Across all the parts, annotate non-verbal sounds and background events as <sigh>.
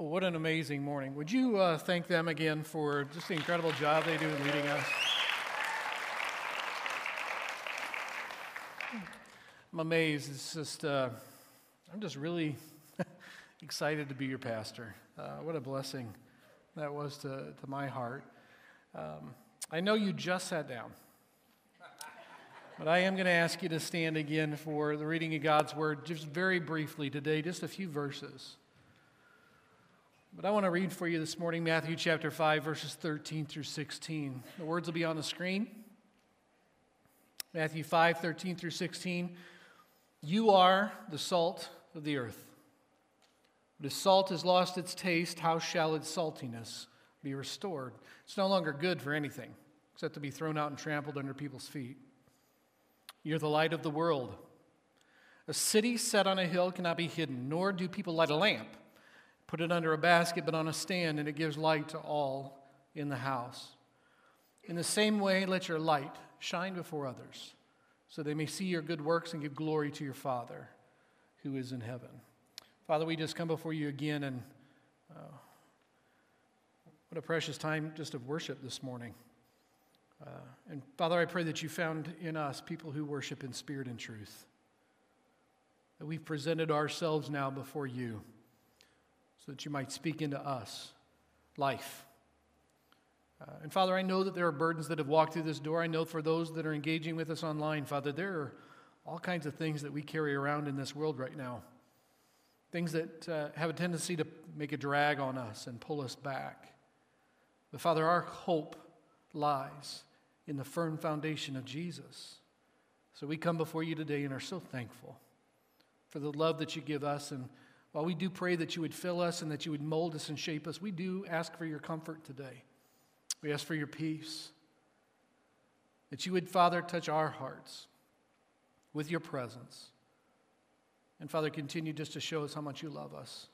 Well, what an amazing morning. Would you uh, thank them again for just the incredible job they do in leading us? I'm amazed. It's just, uh, I'm just really <laughs> excited to be your pastor. Uh, what a blessing that was to, to my heart. Um, I know you just sat down, but I am going to ask you to stand again for the reading of God's word, just very briefly today, just a few verses. But I want to read for you this morning Matthew chapter 5, verses 13 through 16. The words will be on the screen. Matthew 5, 13 through 16. You are the salt of the earth. But if salt has lost its taste, how shall its saltiness be restored? It's no longer good for anything except to be thrown out and trampled under people's feet. You're the light of the world. A city set on a hill cannot be hidden, nor do people light a lamp put it under a basket, but on a stand, and it gives light to all in the house. In the same way, let your light shine before others, so they may see your good works and give glory to your Father who is in heaven. Father, we just come before you again, and uh, what a precious time just of worship this morning. Uh, and Father, I pray that you found in us people who worship in spirit and truth. That we've presented ourselves now before you so that you might speak into us life. Uh, and Father, I know that there are burdens that have walked through this door. I know for those that are engaging with us online, Father, there are all kinds of things that we carry around in this world right now. Things that uh, have a tendency to make a drag on us and pull us back. But Father, our hope lies in the firm foundation of Jesus. So we come before you today and are so thankful for the love that you give us and while we do pray that you would fill us and that you would mold us and shape us, we do ask for your comfort today. We ask for your peace. That you would, Father, touch our hearts with your presence. And Father, continue just to show us how much you love us.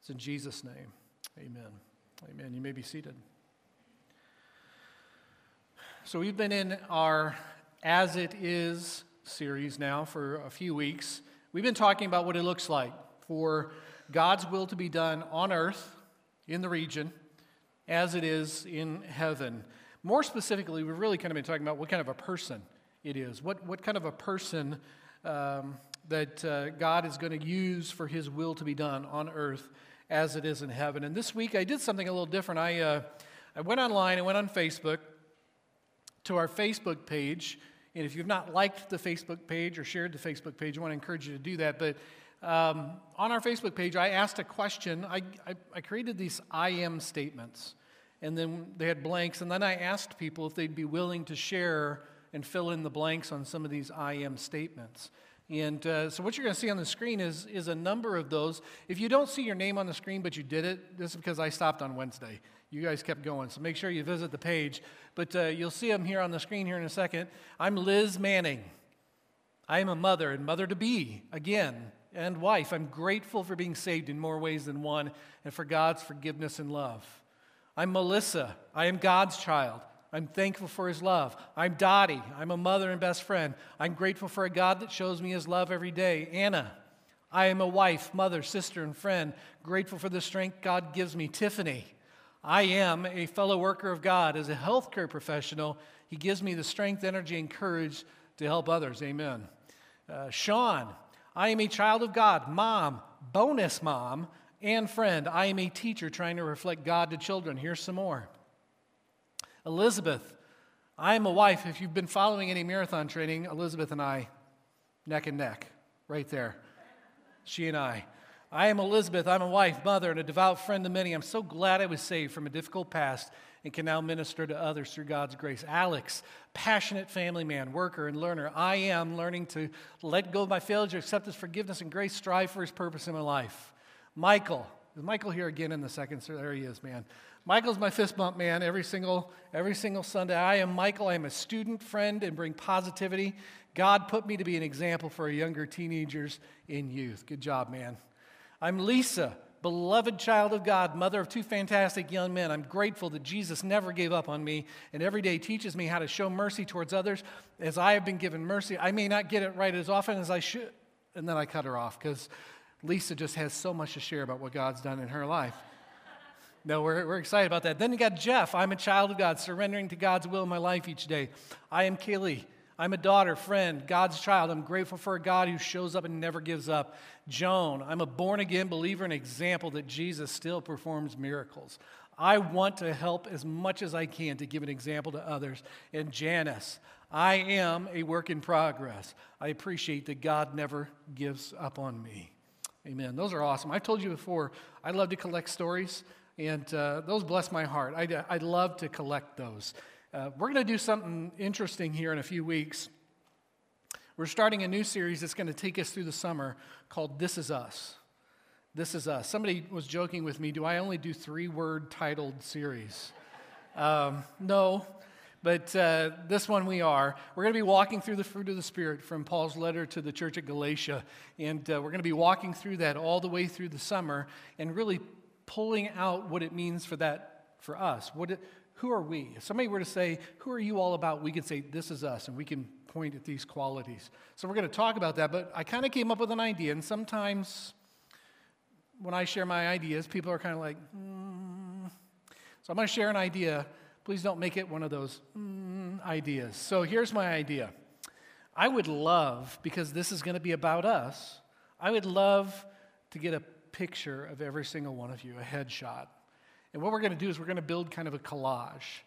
It's in Jesus' name. Amen. Amen. You may be seated. So we've been in our As It Is series now for a few weeks. We've been talking about what it looks like for God's will to be done on earth, in the region, as it is in heaven. More specifically, we've really kind of been talking about what kind of a person it is, what, what kind of a person um, that uh, God is going to use for his will to be done on earth as it is in heaven. And this week I did something a little different. I, uh, I went online, I went on Facebook to our Facebook page. And if you've not liked the Facebook page or shared the Facebook page, I want to encourage you to do that. But um, on our Facebook page, I asked a question. I, I, I, created these I am statements, and then they had blanks. And then I asked people if they'd be willing to share and fill in the blanks on some of these I am statements. And uh, so, what you're going to see on the screen is, is a number of those. If you don't see your name on the screen, but you did it, this is because I stopped on Wednesday. You guys kept going, so make sure you visit the page. But uh, you'll see them here on the screen here in a second. I'm Liz Manning. I am a mother and mother to be, again, and wife. I'm grateful for being saved in more ways than one and for God's forgiveness and love. I'm Melissa. I am God's child. I'm thankful for his love. I'm Dottie. I'm a mother and best friend. I'm grateful for a God that shows me his love every day. Anna. I am a wife, mother, sister, and friend. Grateful for the strength God gives me. Tiffany. I am a fellow worker of God. As a healthcare professional, he gives me the strength, energy, and courage to help others. Amen. Uh, Sean. I am a child of God, mom, bonus mom, and friend. I am a teacher trying to reflect God to children. Here's some more. Elizabeth, I am a wife. If you've been following any marathon training, Elizabeth and I, neck and neck, right there. She and I. I am Elizabeth. I'm a wife, mother, and a devout friend to many. I'm so glad I was saved from a difficult past and can now minister to others through God's grace. Alex, passionate family man, worker, and learner. I am learning to let go of my failures, accept his forgiveness and grace, strive for his purpose in my life. Michael, is Michael here again in the second? There he is, man. Michael's my fist bump man every single every single Sunday. I am Michael. I am a student friend and bring positivity. God put me to be an example for younger teenagers in youth. Good job, man. I'm Lisa beloved child of God, mother of two fantastic young men. I'm grateful that Jesus never gave up on me and every day teaches me how to show mercy towards others as I have been given mercy. I may not get it right as often as I should. And then I cut her off because Lisa just has so much to share about what God's done in her life. No, we're, we're excited about that. Then you got Jeff. I'm a child of God, surrendering to God's will in my life each day. I am Kaylee. I'm a daughter, friend, God's child. I'm grateful for a God who shows up and never gives up. Joan, I'm a born again believer and example that Jesus still performs miracles. I want to help as much as I can to give an example to others. And Janice, I am a work in progress. I appreciate that God never gives up on me. Amen. Those are awesome. I've told you before, I love to collect stories, and uh, those bless my heart. I, I love to collect those. Uh, we're going to do something interesting here in a few weeks. We're starting a new series that's going to take us through the summer called This Is Us. This Is Us. Somebody was joking with me, do I only do three word titled series? Um, no, but uh, this one we are. We're going to be walking through the fruit of the Spirit from Paul's letter to the church at Galatia. And uh, we're going to be walking through that all the way through the summer and really pulling out what it means for that for us. What it, who are we? If somebody were to say, Who are you all about? we could say, This is us, and we can point at these qualities. So we're going to talk about that, but I kind of came up with an idea, and sometimes when I share my ideas, people are kind of like, mm. So I'm going to share an idea. Please don't make it one of those mm, ideas. So here's my idea. I would love, because this is going to be about us, I would love to get a picture of every single one of you, a headshot. And what we're going to do is we're going to build kind of a collage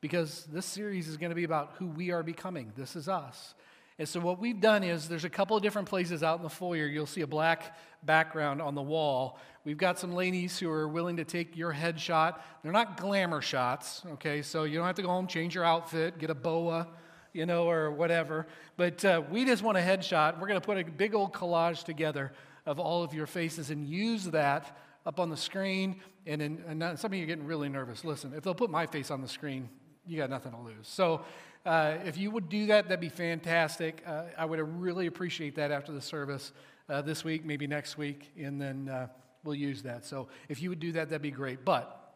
because this series is going to be about who we are becoming. This is us. And so, what we've done is there's a couple of different places out in the foyer. You'll see a black background on the wall. We've got some ladies who are willing to take your headshot. They're not glamour shots, okay? So, you don't have to go home, change your outfit, get a boa, you know, or whatever. But uh, we just want a headshot. We're going to put a big old collage together of all of your faces and use that up on the screen. And, in, and some of you are getting really nervous. Listen, if they'll put my face on the screen, you got nothing to lose. So uh, if you would do that, that'd be fantastic. Uh, I would really appreciate that after the service uh, this week, maybe next week, and then uh, we'll use that. So if you would do that, that'd be great. But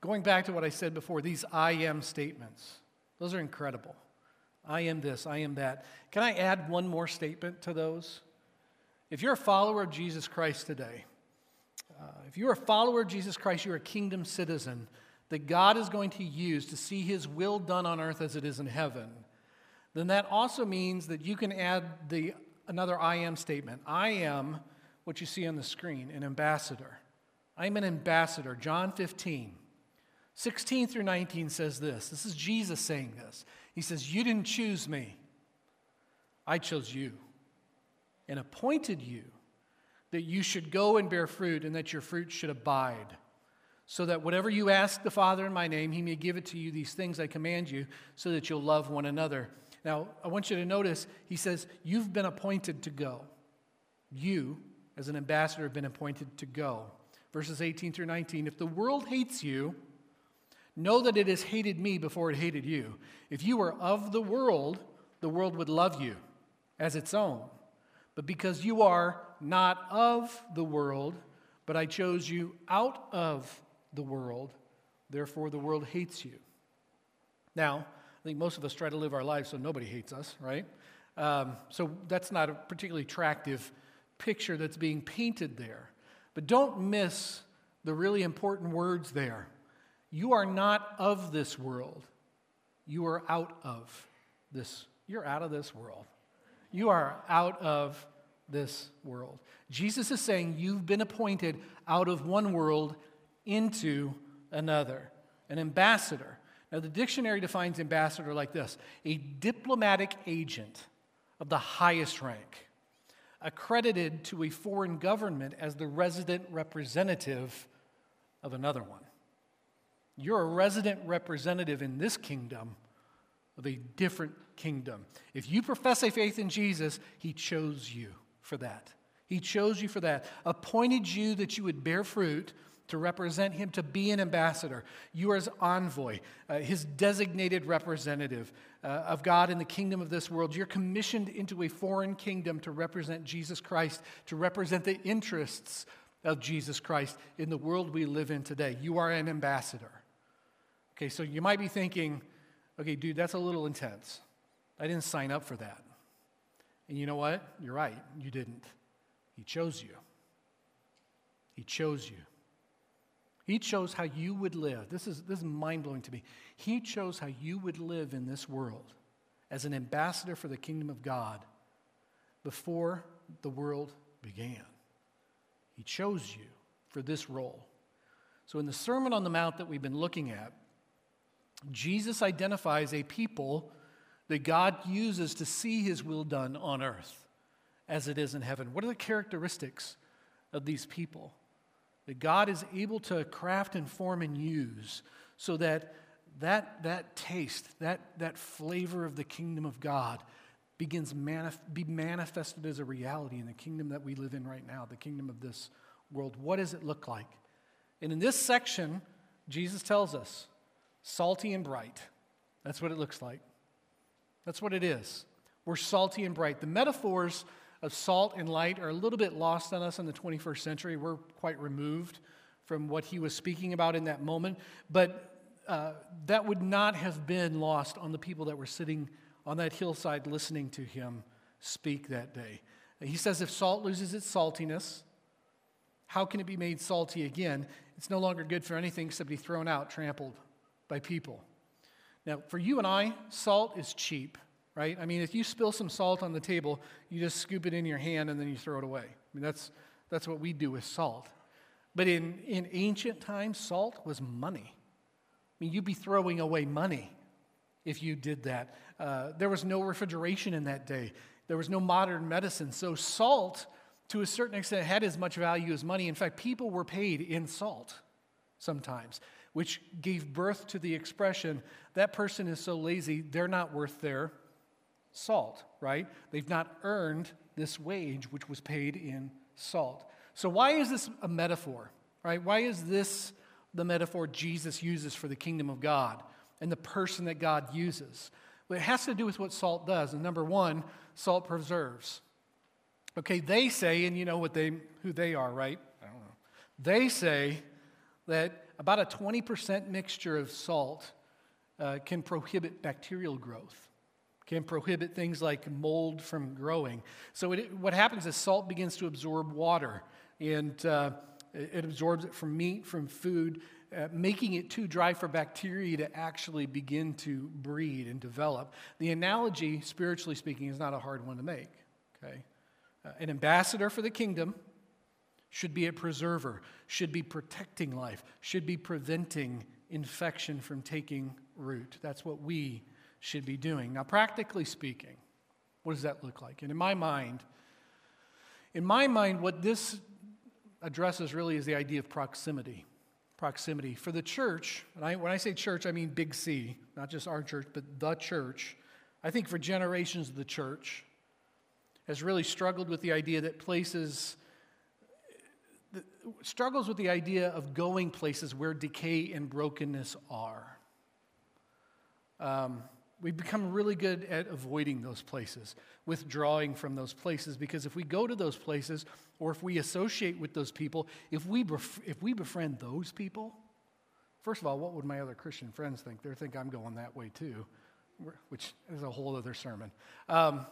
going back to what I said before, these I am statements, those are incredible. I am this, I am that. Can I add one more statement to those? If you're a follower of Jesus Christ today, uh, if you're a follower of Jesus Christ, you're a kingdom citizen that God is going to use to see his will done on earth as it is in heaven, then that also means that you can add the another I am statement. I am what you see on the screen, an ambassador. I'm an ambassador. John 15. 16 through 19 says this. This is Jesus saying this. He says, You didn't choose me, I chose you and appointed you that you should go and bear fruit and that your fruit should abide so that whatever you ask the Father in my name, he may give it to you, these things I command you, so that you'll love one another. Now, I want you to notice, he says, You've been appointed to go. You, as an ambassador, have been appointed to go. Verses 18 through 19 If the world hates you, know that it has hated me before it hated you. If you were of the world, the world would love you as its own. But because you are not of the world, but I chose you out of the world, therefore the world hates you. Now, I think most of us try to live our lives so nobody hates us, right? Um, so that's not a particularly attractive picture that's being painted there. But don't miss the really important words there. You are not of this world. You are out of this. You're out of this world. You are out of this world. Jesus is saying you've been appointed out of one world into another. An ambassador. Now, the dictionary defines ambassador like this a diplomatic agent of the highest rank, accredited to a foreign government as the resident representative of another one. You're a resident representative in this kingdom of a different kingdom. If you profess a faith in Jesus, He chose you for that. He chose you for that, appointed you that you would bear fruit to represent him, to be an ambassador. You are his envoy, uh, his designated representative uh, of God in the kingdom of this world. You're commissioned into a foreign kingdom to represent Jesus Christ, to represent the interests of Jesus Christ in the world we live in today. You are an ambassador. Okay, so you might be thinking, okay, dude, that's a little intense. I didn't sign up for that. And you know what? You're right, you didn't. He chose you. He chose you. He chose how you would live. This is, this is mind blowing to me. He chose how you would live in this world as an ambassador for the kingdom of God before the world began. He chose you for this role. So, in the Sermon on the Mount that we've been looking at, Jesus identifies a people that God uses to see his will done on earth as it is in heaven. What are the characteristics of these people? that God is able to craft and form and use so that that, that taste, that, that flavor of the kingdom of God begins manif- be manifested as a reality in the kingdom that we live in right now, the kingdom of this world. What does it look like? And in this section, Jesus tells us salty and bright. That's what it looks like. That's what it is. We're salty and bright. The metaphors of salt and light are a little bit lost on us in the 21st century. We're quite removed from what he was speaking about in that moment. But uh, that would not have been lost on the people that were sitting on that hillside listening to him speak that day. He says if salt loses its saltiness, how can it be made salty again? It's no longer good for anything except to be thrown out, trampled by people. Now, for you and I, salt is cheap right? I mean, if you spill some salt on the table, you just scoop it in your hand and then you throw it away. I mean, that's, that's what we do with salt. But in, in ancient times, salt was money. I mean, you'd be throwing away money if you did that. Uh, there was no refrigeration in that day, there was no modern medicine. So, salt, to a certain extent, had as much value as money. In fact, people were paid in salt sometimes, which gave birth to the expression that person is so lazy, they're not worth their salt, right? They've not earned this wage, which was paid in salt. So, why is this a metaphor, right? Why is this the metaphor Jesus uses for the kingdom of God and the person that God uses? Well, it has to do with what salt does. And number one, salt preserves. Okay, they say, and you know what they, who they are, right? I don't know. They say that about a 20% mixture of salt uh, can prohibit bacterial growth can prohibit things like mold from growing. So, it, what happens is salt begins to absorb water, and uh, it absorbs it from meat, from food, uh, making it too dry for bacteria to actually begin to breed and develop. The analogy, spiritually speaking, is not a hard one to make. Okay? Uh, an ambassador for the kingdom should be a preserver, should be protecting life, should be preventing infection from taking root. That's what we should be doing. Now, practically speaking, what does that look like? And in my mind, in my mind, what this addresses really is the idea of proximity. Proximity. For the church, and I, when I say church, I mean big C, not just our church, but the church. I think for generations, the church has really struggled with the idea that places, struggles with the idea of going places where decay and brokenness are. Um, We've become really good at avoiding those places, withdrawing from those places, because if we go to those places or if we associate with those people, if we, bef- if we befriend those people, first of all, what would my other Christian friends think? They think I'm going that way too, which is a whole other sermon. Um,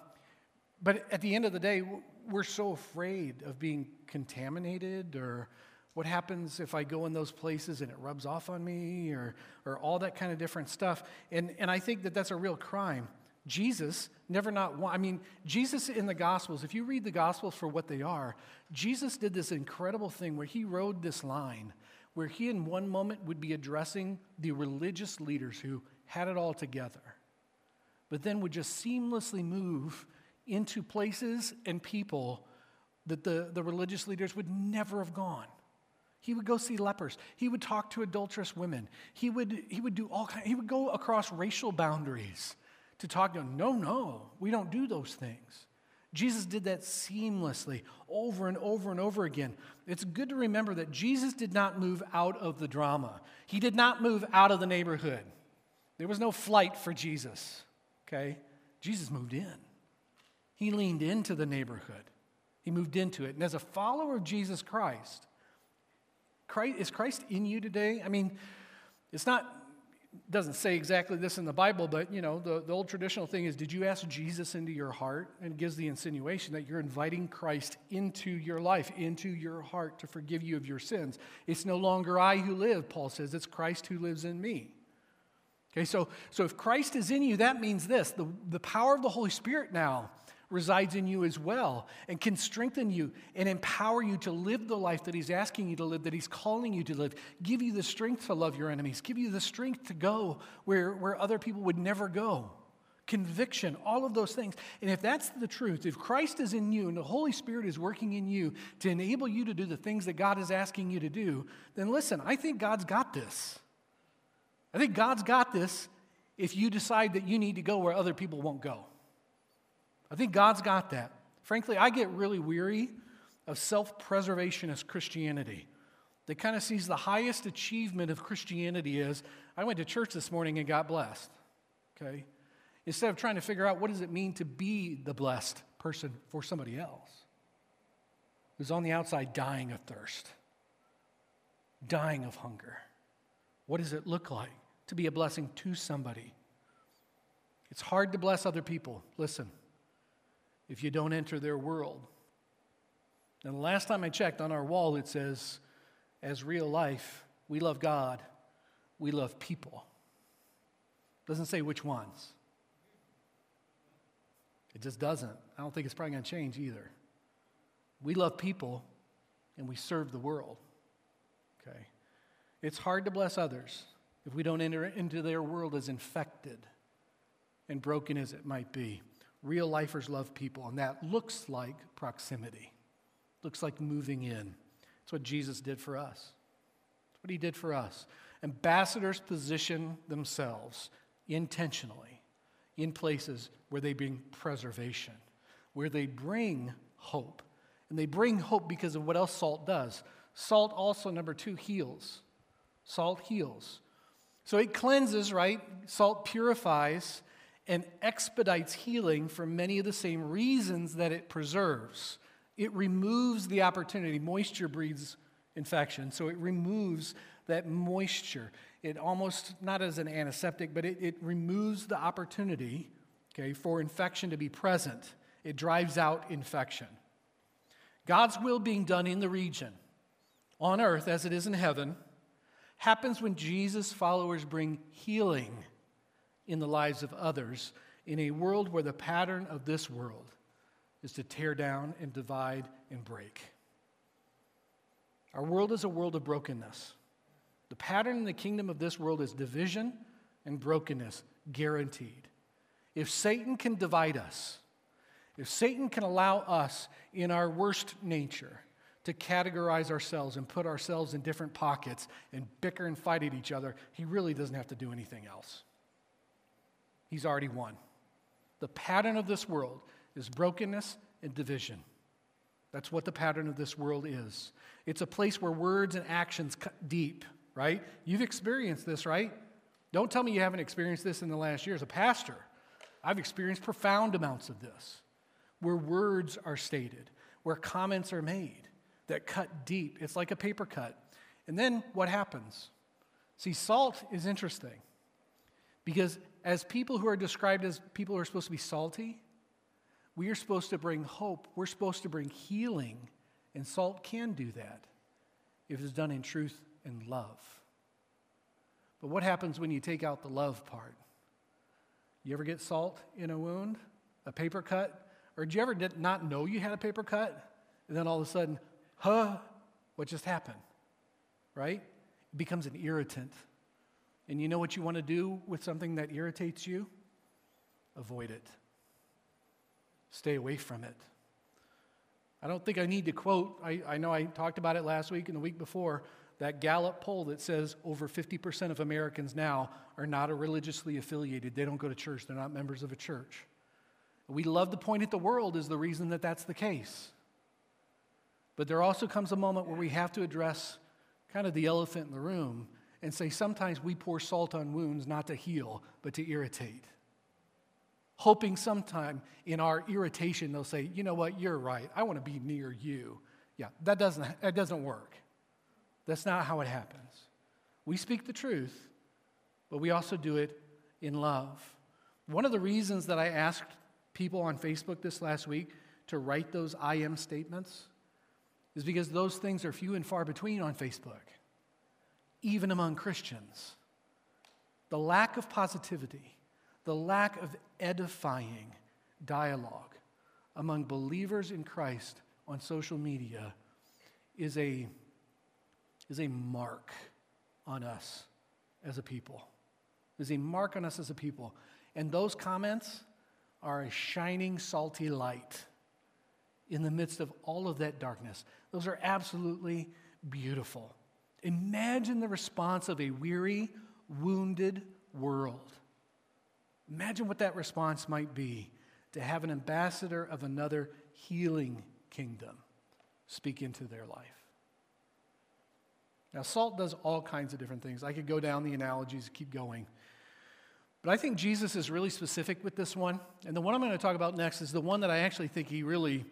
but at the end of the day, we're so afraid of being contaminated or what happens if I go in those places and it rubs off on me or, or all that kind of different stuff? And, and I think that that's a real crime. Jesus never not I mean, Jesus in the Gospels, if you read the Gospels for what they are, Jesus did this incredible thing where he rode this line where he in one moment would be addressing the religious leaders who had it all together, but then would just seamlessly move into places and people that the, the religious leaders would never have gone. He would go see lepers. He would talk to adulterous women. He would, he would do all kind, he would go across racial boundaries to talk to them. No, no, we don't do those things. Jesus did that seamlessly over and over and over again. It's good to remember that Jesus did not move out of the drama. He did not move out of the neighborhood. There was no flight for Jesus, okay? Jesus moved in. He leaned into the neighborhood. He moved into it. And as a follower of Jesus Christ, Christ, is Christ in you today? I mean, it's not, doesn't say exactly this in the Bible, but you know, the, the old traditional thing is did you ask Jesus into your heart? And gives the insinuation that you're inviting Christ into your life, into your heart to forgive you of your sins. It's no longer I who live, Paul says, it's Christ who lives in me. Okay, so, so if Christ is in you, that means this the, the power of the Holy Spirit now resides in you as well and can strengthen you and empower you to live the life that He's asking you to live, that He's calling you to live, give you the strength to love your enemies, give you the strength to go where, where other people would never go. Conviction, all of those things. And if that's the truth, if Christ is in you and the Holy Spirit is working in you to enable you to do the things that God is asking you to do, then listen, I think God's got this. I think God's got this if you decide that you need to go where other people won't go. I think God's got that. Frankly, I get really weary of self preservationist Christianity that kind of sees the highest achievement of Christianity is I went to church this morning and got blessed. Okay? Instead of trying to figure out what does it mean to be the blessed person for somebody else who's on the outside dying of thirst, dying of hunger. What does it look like to be a blessing to somebody? It's hard to bless other people. Listen if you don't enter their world. And the last time I checked on our wall, it says, as real life, we love God, we love people. Doesn't say which ones. It just doesn't. I don't think it's probably going to change either. We love people and we serve the world. Okay? It's hard to bless others if we don't enter into their world as infected and broken as it might be. Real lifers love people, and that looks like proximity, looks like moving in. That's what Jesus did for us. That's what he did for us. Ambassadors position themselves intentionally in places where they bring preservation, where they bring hope. And they bring hope because of what else salt does. Salt also, number two, heals. Salt heals. So it cleanses, right? Salt purifies and expedites healing for many of the same reasons that it preserves. It removes the opportunity. Moisture breeds infection, so it removes that moisture. It almost, not as an antiseptic, but it, it removes the opportunity okay, for infection to be present. It drives out infection. God's will being done in the region, on earth as it is in heaven, happens when Jesus' followers bring healing in the lives of others in a world where the pattern of this world is to tear down and divide and break. Our world is a world of brokenness. The pattern in the kingdom of this world is division and brokenness, guaranteed. If Satan can divide us, if Satan can allow us in our worst nature to categorize ourselves and put ourselves in different pockets and bicker and fight at each other, he really doesn't have to do anything else. He's already won. The pattern of this world is brokenness and division. That's what the pattern of this world is. It's a place where words and actions cut deep, right? You've experienced this, right? Don't tell me you haven't experienced this in the last year. As a pastor, I've experienced profound amounts of this, where words are stated, where comments are made that cut deep. It's like a paper cut. And then what happens? See, salt is interesting because as people who are described as people who are supposed to be salty, we are supposed to bring hope. We're supposed to bring healing. And salt can do that if it's done in truth and love. But what happens when you take out the love part? You ever get salt in a wound, a paper cut? Or did you ever not know you had a paper cut? And then all of a sudden, huh, what just happened? Right? It becomes an irritant and you know what you want to do with something that irritates you? Avoid it. Stay away from it. I don't think I need to quote, I, I know I talked about it last week and the week before, that Gallup poll that says over 50% of Americans now are not religiously affiliated. They don't go to church, they're not members of a church. We love to point at the world as the reason that that's the case. But there also comes a moment where we have to address kind of the elephant in the room and say sometimes we pour salt on wounds not to heal, but to irritate. Hoping sometime in our irritation they'll say, you know what, you're right. I want to be near you. Yeah, that doesn't, that doesn't work. That's not how it happens. We speak the truth, but we also do it in love. One of the reasons that I asked people on Facebook this last week to write those I am statements is because those things are few and far between on Facebook, even among Christians. The lack of positivity, the lack of edifying dialogue among believers in Christ on social media is a, is a mark on us as a people. Is a mark on us as a people. And those comments are a shining, salty light in the midst of all of that darkness. Those are absolutely beautiful. Imagine the response of a weary, wounded world. Imagine what that response might be to have an ambassador of another healing kingdom speak into their life. Now, salt does all kinds of different things. I could go down the analogies, keep going. But I think Jesus is really specific with this one. And the one I'm going to talk about next is the one that I actually think he really,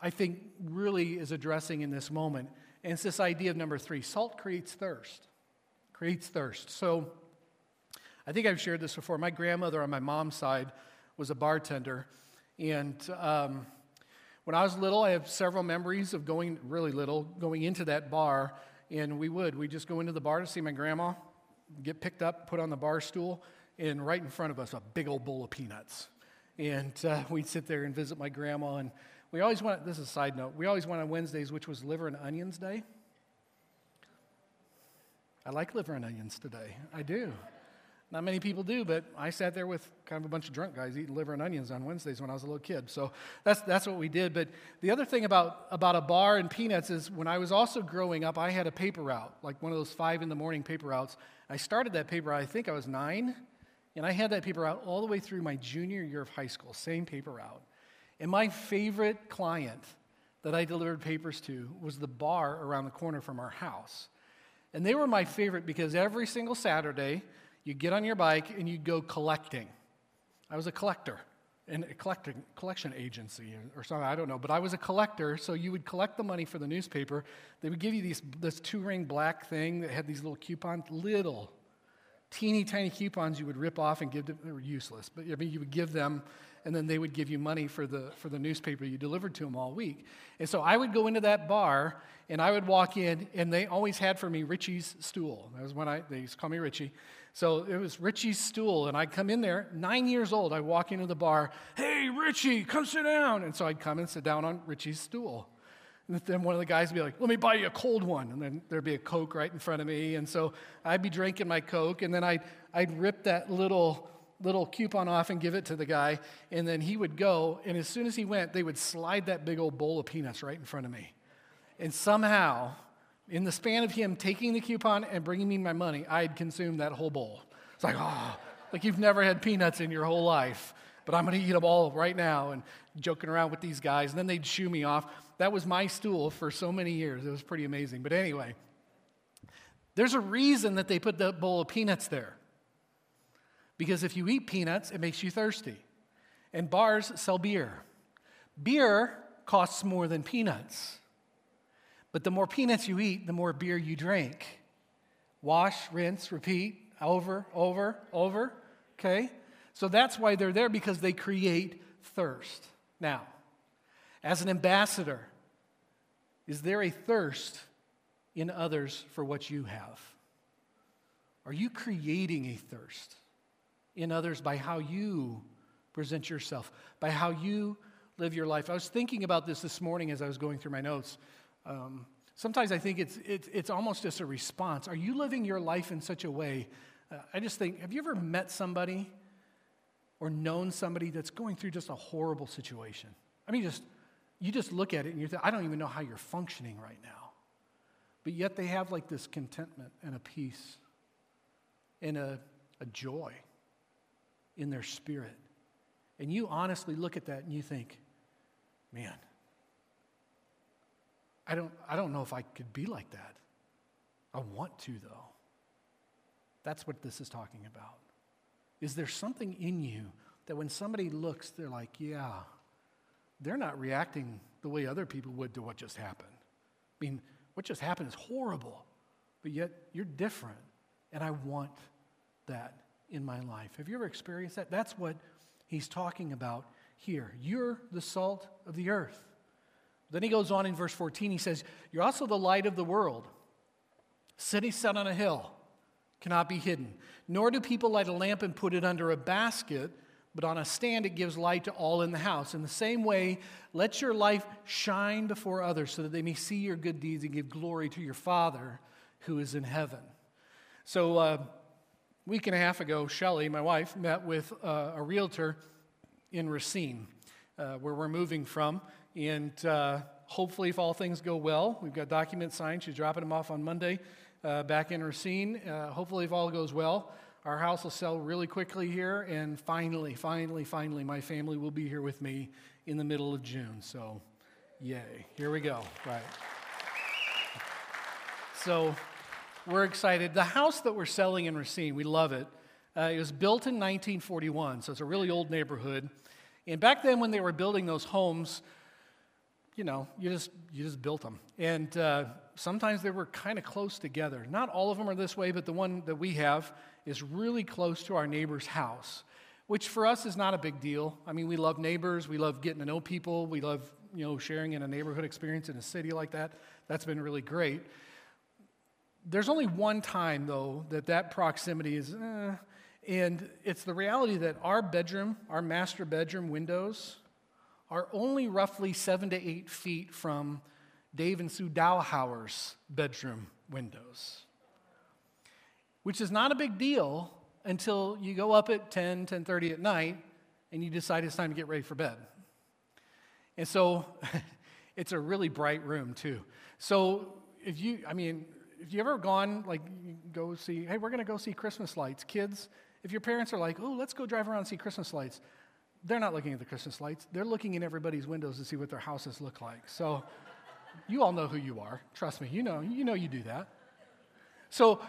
I think, really is addressing in this moment. And it's this idea of number three salt creates thirst. Creates thirst. So I think I've shared this before. My grandmother on my mom's side was a bartender. And um, when I was little, I have several memories of going, really little, going into that bar. And we would. We'd just go into the bar to see my grandma, get picked up, put on the bar stool, and right in front of us, a big old bowl of peanuts. And uh, we'd sit there and visit my grandma. And we always went, this is a side note, we always went on Wednesdays, which was liver and onions day. I like liver and onions today. I do. Not many people do, but I sat there with kind of a bunch of drunk guys eating liver and onions on Wednesdays when I was a little kid. So that's, that's what we did. But the other thing about, about a bar and peanuts is when I was also growing up, I had a paper route, like one of those five in the morning paper routes. I started that paper route, I think I was nine, and I had that paper route all the way through my junior year of high school, same paper route. And my favorite client that I delivered papers to was the bar around the corner from our house. And they were my favorite because every single Saturday, you get on your bike and you go collecting. I was a collector in a collecting, collection agency or something, I don't know. But I was a collector, so you would collect the money for the newspaper. They would give you these, this two ring black thing that had these little coupons, little, teeny tiny coupons you would rip off and give to they were useless. But I mean, you would give them, and then they would give you money for the, for the newspaper you delivered to them all week. And so I would go into that bar, and I would walk in, and they always had for me Richie's stool. That was when I, they used to call me Richie. So it was Richie's stool, and I'd come in there, nine years old. I walk into the bar, hey, Richie, come sit down. And so I'd come and sit down on Richie's stool. And then one of the guys would be like, let me buy you a cold one. And then there'd be a Coke right in front of me. And so I'd be drinking my Coke, and then I'd, I'd rip that little, little coupon off and give it to the guy. And then he would go, and as soon as he went, they would slide that big old bowl of peanuts right in front of me. And somehow, in the span of him taking the coupon and bringing me my money, I had consumed that whole bowl. It's like, oh, like you've never had peanuts in your whole life, but I'm going to eat them all right now and joking around with these guys. And then they'd shoo me off. That was my stool for so many years. It was pretty amazing. But anyway, there's a reason that they put the bowl of peanuts there. Because if you eat peanuts, it makes you thirsty. And bars sell beer. Beer costs more than peanuts. But the more peanuts you eat, the more beer you drink. Wash, rinse, repeat, over, over, over. Okay? So that's why they're there because they create thirst. Now, as an ambassador, is there a thirst in others for what you have? Are you creating a thirst in others by how you present yourself, by how you live your life? I was thinking about this this morning as I was going through my notes. Um, sometimes I think it's, it's, it's almost just a response. Are you living your life in such a way? Uh, I just think, have you ever met somebody or known somebody that's going through just a horrible situation? I mean, just you just look at it and you think, I don't even know how you're functioning right now. But yet they have like this contentment and a peace and a, a joy in their spirit. And you honestly look at that and you think, man, I don't, I don't know if I could be like that. I want to, though. That's what this is talking about. Is there something in you that when somebody looks, they're like, yeah, they're not reacting the way other people would to what just happened? I mean, what just happened is horrible, but yet you're different, and I want that in my life. Have you ever experienced that? That's what he's talking about here. You're the salt of the earth. Then he goes on in verse 14, he says, You're also the light of the world. City set on a hill cannot be hidden. Nor do people light a lamp and put it under a basket, but on a stand it gives light to all in the house. In the same way, let your life shine before others so that they may see your good deeds and give glory to your Father who is in heaven. So, uh, week and a half ago, Shelly, my wife, met with uh, a realtor in Racine, uh, where we're moving from. And uh, hopefully, if all things go well, we've got documents signed. She's dropping them off on Monday uh, back in Racine. Uh, hopefully, if all goes well, our house will sell really quickly here. And finally, finally, finally, my family will be here with me in the middle of June. So, yay. Here we go. Right. So, we're excited. The house that we're selling in Racine, we love it. Uh, it was built in 1941, so it's a really old neighborhood. And back then, when they were building those homes, you know, you just you just built them, and uh, sometimes they were kind of close together. Not all of them are this way, but the one that we have is really close to our neighbor's house, which for us is not a big deal. I mean, we love neighbors, we love getting to know people, we love you know sharing in a neighborhood experience in a city like that. That's been really great. There's only one time, though, that that proximity is, eh, and it's the reality that our bedroom, our master bedroom windows, are only roughly seven to eight feet from Dave and Sue Dowhauer's bedroom windows, which is not a big deal until you go up at 10, 10.30 at night and you decide it's time to get ready for bed. And so <laughs> it's a really bright room, too. So if you, I mean, if you ever gone, like, go see, hey, we're going to go see Christmas lights, kids, if your parents are like, oh, let's go drive around and see Christmas lights, they're not looking at the Christmas lights. They're looking in everybody's windows to see what their houses look like. So you all know who you are. Trust me, you know, you know you do that. So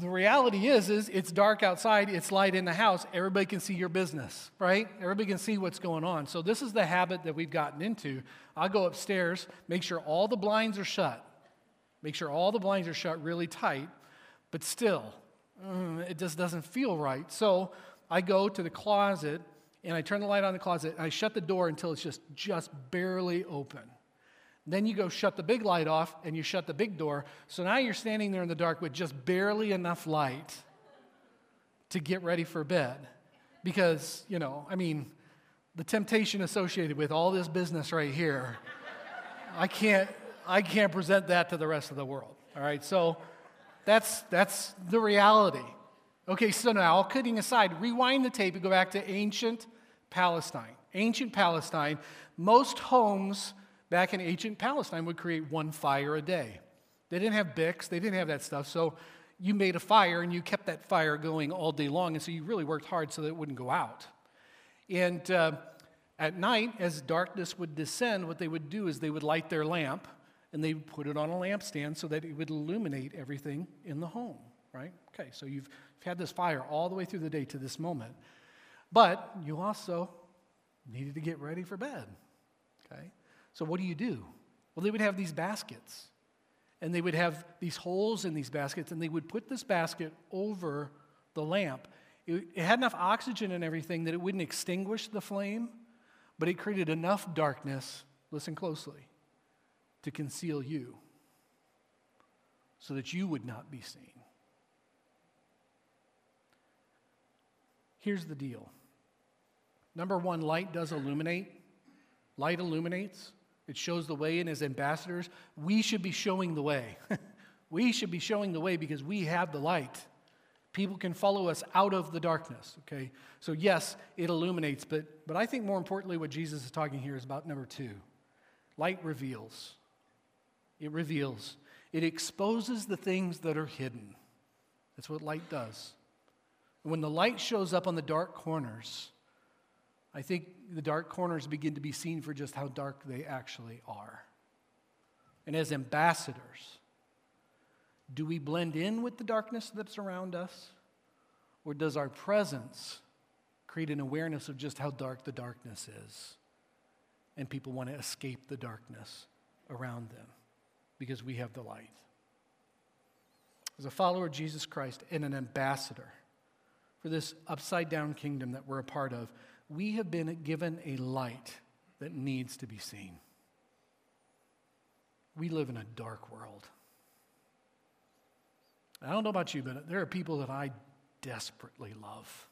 the reality is is it's dark outside, it's light in the house. Everybody can see your business, right? Everybody can see what's going on. So this is the habit that we've gotten into. I'll go upstairs, make sure all the blinds are shut. Make sure all the blinds are shut really tight, but still, mm, it just doesn't feel right. So I go to the closet and I turn the light on the closet and I shut the door until it's just, just barely open. Then you go shut the big light off and you shut the big door. So now you're standing there in the dark with just barely enough light to get ready for bed. Because, you know, I mean, the temptation associated with all this business right here, I can't, I can't present that to the rest of the world. All right, so that's, that's the reality. Okay, so now, kidding aside, rewind the tape and go back to ancient Palestine. Ancient Palestine, most homes back in ancient Palestine would create one fire a day. They didn't have Bics, they didn't have that stuff, so you made a fire and you kept that fire going all day long, and so you really worked hard so that it wouldn't go out. And uh, at night, as darkness would descend, what they would do is they would light their lamp and they would put it on a lampstand so that it would illuminate everything in the home, right? Okay, so you've, you've had this fire all the way through the day to this moment. But you also needed to get ready for bed, okay? So what do you do? Well, they would have these baskets, and they would have these holes in these baskets, and they would put this basket over the lamp. It, it had enough oxygen and everything that it wouldn't extinguish the flame, but it created enough darkness, listen closely, to conceal you so that you would not be seen. Here's the deal number one, light does illuminate. Light illuminates, it shows the way, and as ambassadors, we should be showing the way. <laughs> we should be showing the way because we have the light. People can follow us out of the darkness, okay? So, yes, it illuminates, but, but I think more importantly, what Jesus is talking here is about number two light reveals. It reveals, it exposes the things that are hidden. That's what light does. When the light shows up on the dark corners, I think the dark corners begin to be seen for just how dark they actually are. And as ambassadors, do we blend in with the darkness that's around us? Or does our presence create an awareness of just how dark the darkness is? And people want to escape the darkness around them because we have the light. as a follower of Jesus Christ and an ambassador for this upside down kingdom that we're a part of, we have been given a light that needs to be seen. We live in a dark world. I don't know about you, but there are people that I desperately love.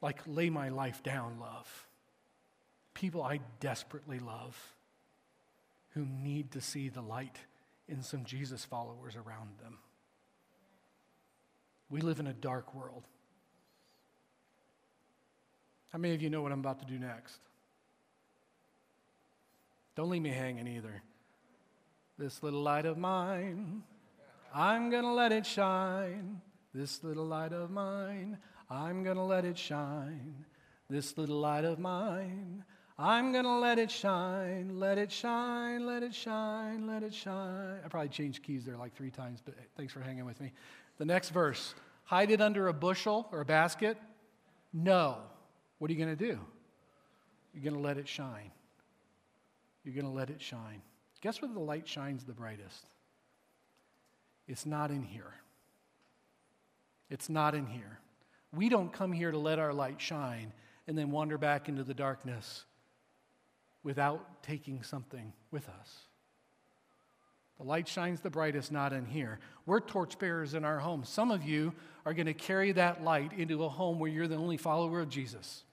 Like lay my life down love. People I desperately love who need to see the light in some Jesus followers around them. We live in a dark world. How many of you know what I'm about to do next? Don't leave me hanging either. This little light of mine, I'm going to let it shine. This little light of mine, I'm going to let it shine. This little light of mine, I'm going to let it shine, let it shine, let it shine, let it shine. I probably changed keys there like three times, but thanks for hanging with me. The next verse hide it under a bushel or a basket? No. What are you going to do? You're going to let it shine. You're going to let it shine. Guess where the light shines the brightest? It's not in here. It's not in here. We don't come here to let our light shine and then wander back into the darkness without taking something with us. The light shines the brightest not in here. We're torchbearers in our home. Some of you are going to carry that light into a home where you're the only follower of Jesus.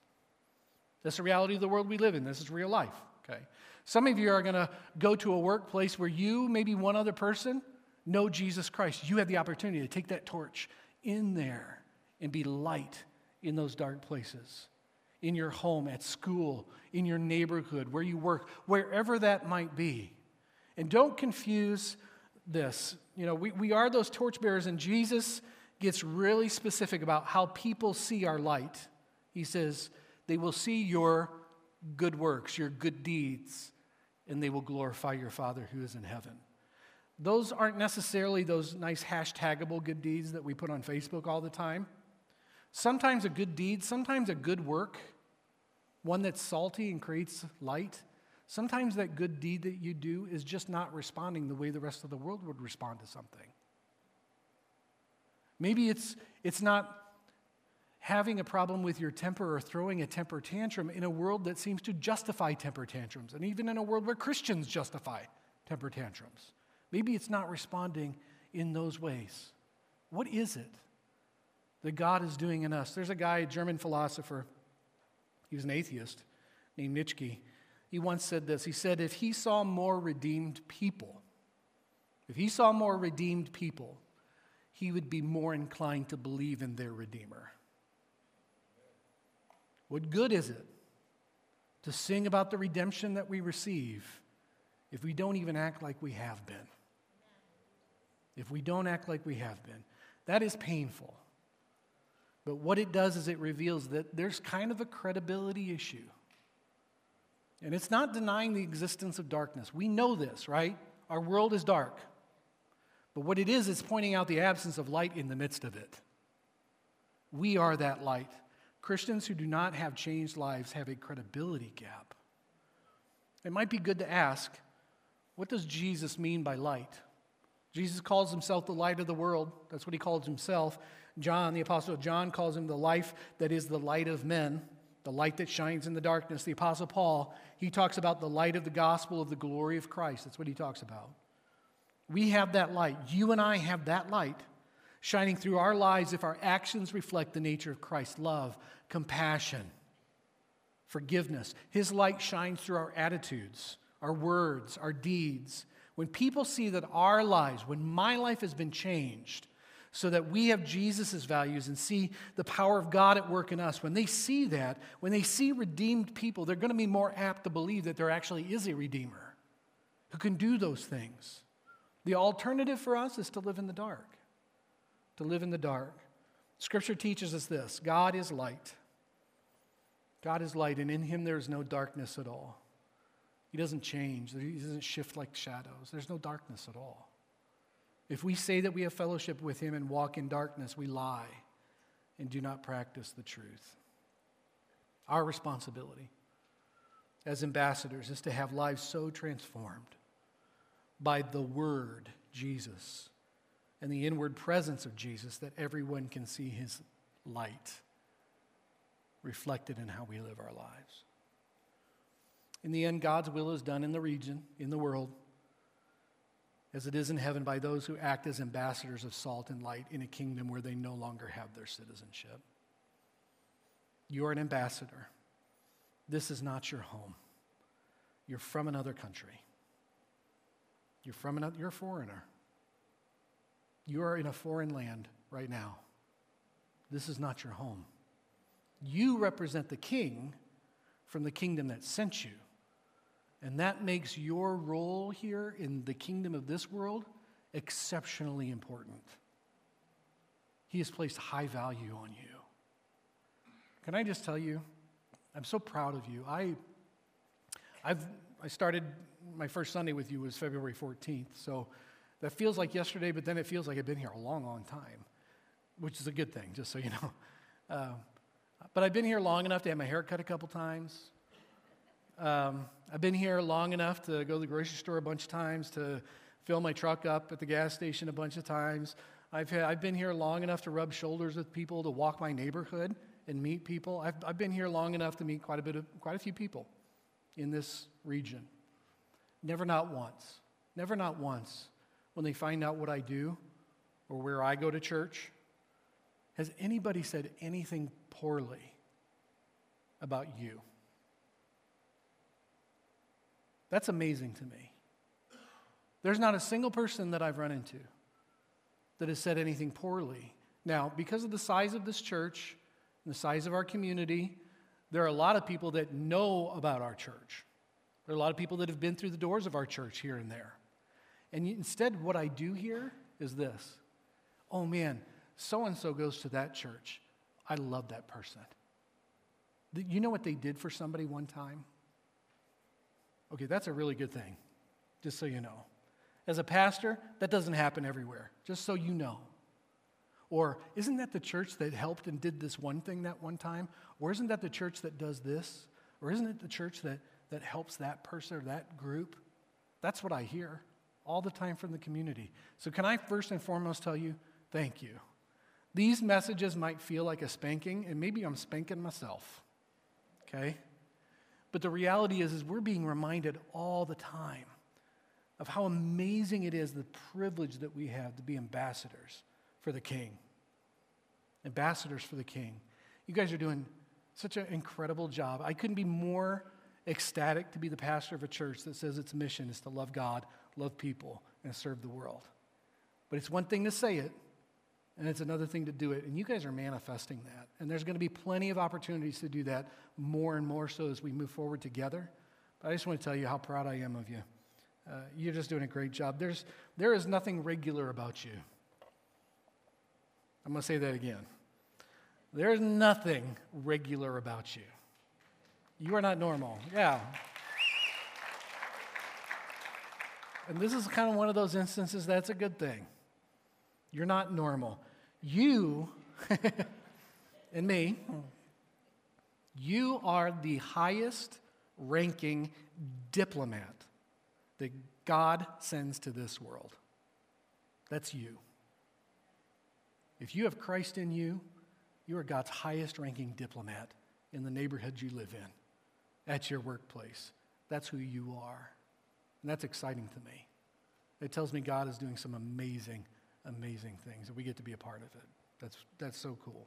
That's the reality of the world we live in. This is real life, okay? Some of you are going to go to a workplace where you, maybe one other person, know Jesus Christ. You have the opportunity to take that torch in there and be light in those dark places in your home, at school, in your neighborhood, where you work, wherever that might be. And don't confuse this. You know, we, we are those torchbearers, and Jesus gets really specific about how people see our light. He says, they will see your good works, your good deeds, and they will glorify your Father who is in heaven. Those aren't necessarily those nice hashtagable good deeds that we put on Facebook all the time. Sometimes a good deed, sometimes a good work, one that's salty and creates light. Sometimes that good deed that you do is just not responding the way the rest of the world would respond to something. Maybe it's, it's not having a problem with your temper or throwing a temper tantrum in a world that seems to justify temper tantrums, and even in a world where Christians justify temper tantrums. Maybe it's not responding in those ways. What is it? That God is doing in us. There's a guy, a German philosopher, he was an atheist named Nietzsche. He once said this He said, If he saw more redeemed people, if he saw more redeemed people, he would be more inclined to believe in their Redeemer. What good is it to sing about the redemption that we receive if we don't even act like we have been? If we don't act like we have been, that is painful. But what it does is it reveals that there's kind of a credibility issue. And it's not denying the existence of darkness. We know this, right? Our world is dark. But what it is, is pointing out the absence of light in the midst of it. We are that light. Christians who do not have changed lives have a credibility gap. It might be good to ask what does Jesus mean by light? Jesus calls himself the light of the world. That's what he calls himself. John, the Apostle John, calls him the life that is the light of men, the light that shines in the darkness. The Apostle Paul, he talks about the light of the gospel of the glory of Christ. That's what he talks about. We have that light. You and I have that light shining through our lives if our actions reflect the nature of Christ's love, compassion, forgiveness. His light shines through our attitudes, our words, our deeds. When people see that our lives, when my life has been changed, so that we have Jesus' values and see the power of God at work in us. When they see that, when they see redeemed people, they're going to be more apt to believe that there actually is a Redeemer who can do those things. The alternative for us is to live in the dark. To live in the dark. Scripture teaches us this God is light. God is light, and in him there is no darkness at all. He doesn't change, he doesn't shift like shadows. There's no darkness at all. If we say that we have fellowship with him and walk in darkness, we lie and do not practice the truth. Our responsibility as ambassadors is to have lives so transformed by the word, Jesus and the inward presence of Jesus that everyone can see his light reflected in how we live our lives. In the end, God's will is done in the region, in the world, as it is in heaven by those who act as ambassadors of salt and light in a kingdom where they no longer have their citizenship. You are an ambassador. This is not your home. You're from another country. You're from another, you're a foreigner. You are in a foreign land right now. This is not your home. You represent the king from the kingdom that sent you. And that makes your role here in the kingdom of this world exceptionally important. He has placed high value on you. Can I just tell you, I'm so proud of you. I, I've, I started, my first Sunday with you was February 14th, so that feels like yesterday, but then it feels like I've been here a long, long time, which is a good thing, just so you know. <laughs> Uh, but I've been here long enough to have my hair cut a couple times. Um, I've been here long enough to go to the grocery store a bunch of times, to fill my truck up at the gas station a bunch of times. I've, had, I've been here long enough to rub shoulders with people, to walk my neighborhood and meet people. I've, I've been here long enough to meet quite a bit of, quite a few people in this region. Never not once, never not once, when they find out what I do or where I go to church, has anybody said anything poorly about you? That's amazing to me. There's not a single person that I've run into that has said anything poorly. Now, because of the size of this church and the size of our community, there are a lot of people that know about our church. There are a lot of people that have been through the doors of our church here and there. And instead, what I do here is this oh man, so and so goes to that church. I love that person. You know what they did for somebody one time? Okay, that's a really good thing, just so you know. As a pastor, that doesn't happen everywhere, just so you know. Or isn't that the church that helped and did this one thing that one time? Or isn't that the church that does this? Or isn't it the church that, that helps that person or that group? That's what I hear all the time from the community. So, can I first and foremost tell you, thank you. These messages might feel like a spanking, and maybe I'm spanking myself, okay? But the reality is, is we're being reminded all the time of how amazing it is the privilege that we have to be ambassadors for the King. Ambassadors for the King. You guys are doing such an incredible job. I couldn't be more ecstatic to be the pastor of a church that says its mission is to love God, love people, and serve the world. But it's one thing to say it, and it's another thing to do it. And you guys are manifesting that. And there's going to be plenty of opportunities to do that more and more so as we move forward together. But I just want to tell you how proud I am of you. Uh, you're just doing a great job. There's, there is nothing regular about you. I'm going to say that again. There's nothing regular about you. You are not normal. Yeah. And this is kind of one of those instances that's a good thing. You're not normal. You <laughs> and me, you are the highest ranking diplomat that God sends to this world. That's you. If you have Christ in you, you are God's highest ranking diplomat in the neighborhood you live in, at your workplace. That's who you are. And that's exciting to me. It tells me God is doing some amazing, amazing things, and we get to be a part of it. That's, that's so cool.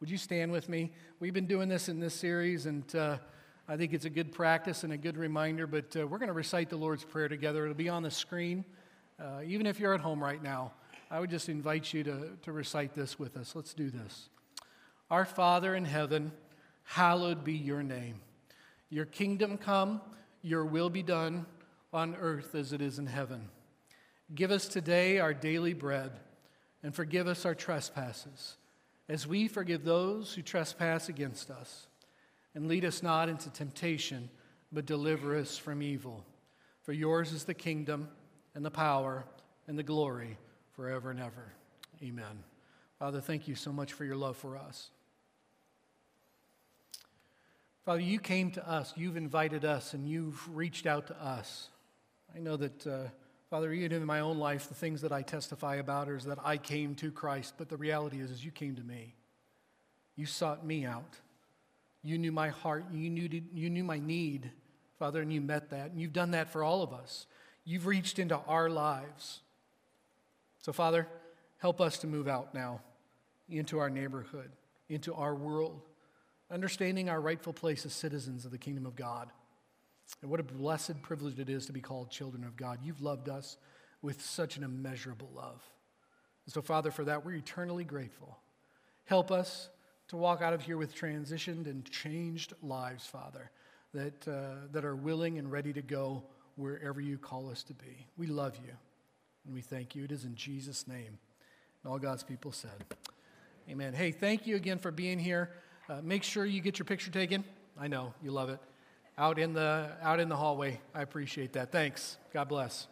Would you stand with me? We've been doing this in this series, and uh, I think it's a good practice and a good reminder, but uh, we're going to recite the Lord's Prayer together. It'll be on the screen. Uh, even if you're at home right now, I would just invite you to, to recite this with us. Let's do this. Our Father in heaven, hallowed be your name. Your kingdom come, your will be done on earth as it is in heaven. Give us today our daily bread, and forgive us our trespasses, as we forgive those who trespass against us. And lead us not into temptation, but deliver us from evil. For yours is the kingdom, and the power, and the glory, forever and ever. Amen. Father, thank you so much for your love for us. Father, you came to us, you've invited us, and you've reached out to us. I know that. Uh, Father, even in my own life, the things that I testify about is that I came to Christ, but the reality is, is you came to me. You sought me out. You knew my heart. You knew, you knew my need, Father, and you met that. And you've done that for all of us. You've reached into our lives. So, Father, help us to move out now into our neighborhood, into our world, understanding our rightful place as citizens of the kingdom of God. And what a blessed privilege it is to be called children of God. You've loved us with such an immeasurable love. And so, Father, for that, we're eternally grateful. Help us to walk out of here with transitioned and changed lives, Father, that, uh, that are willing and ready to go wherever you call us to be. We love you and we thank you. It is in Jesus' name. And all God's people said, Amen. Hey, thank you again for being here. Uh, make sure you get your picture taken. I know you love it. Out in the out in the hallway. I appreciate that. Thanks. God bless.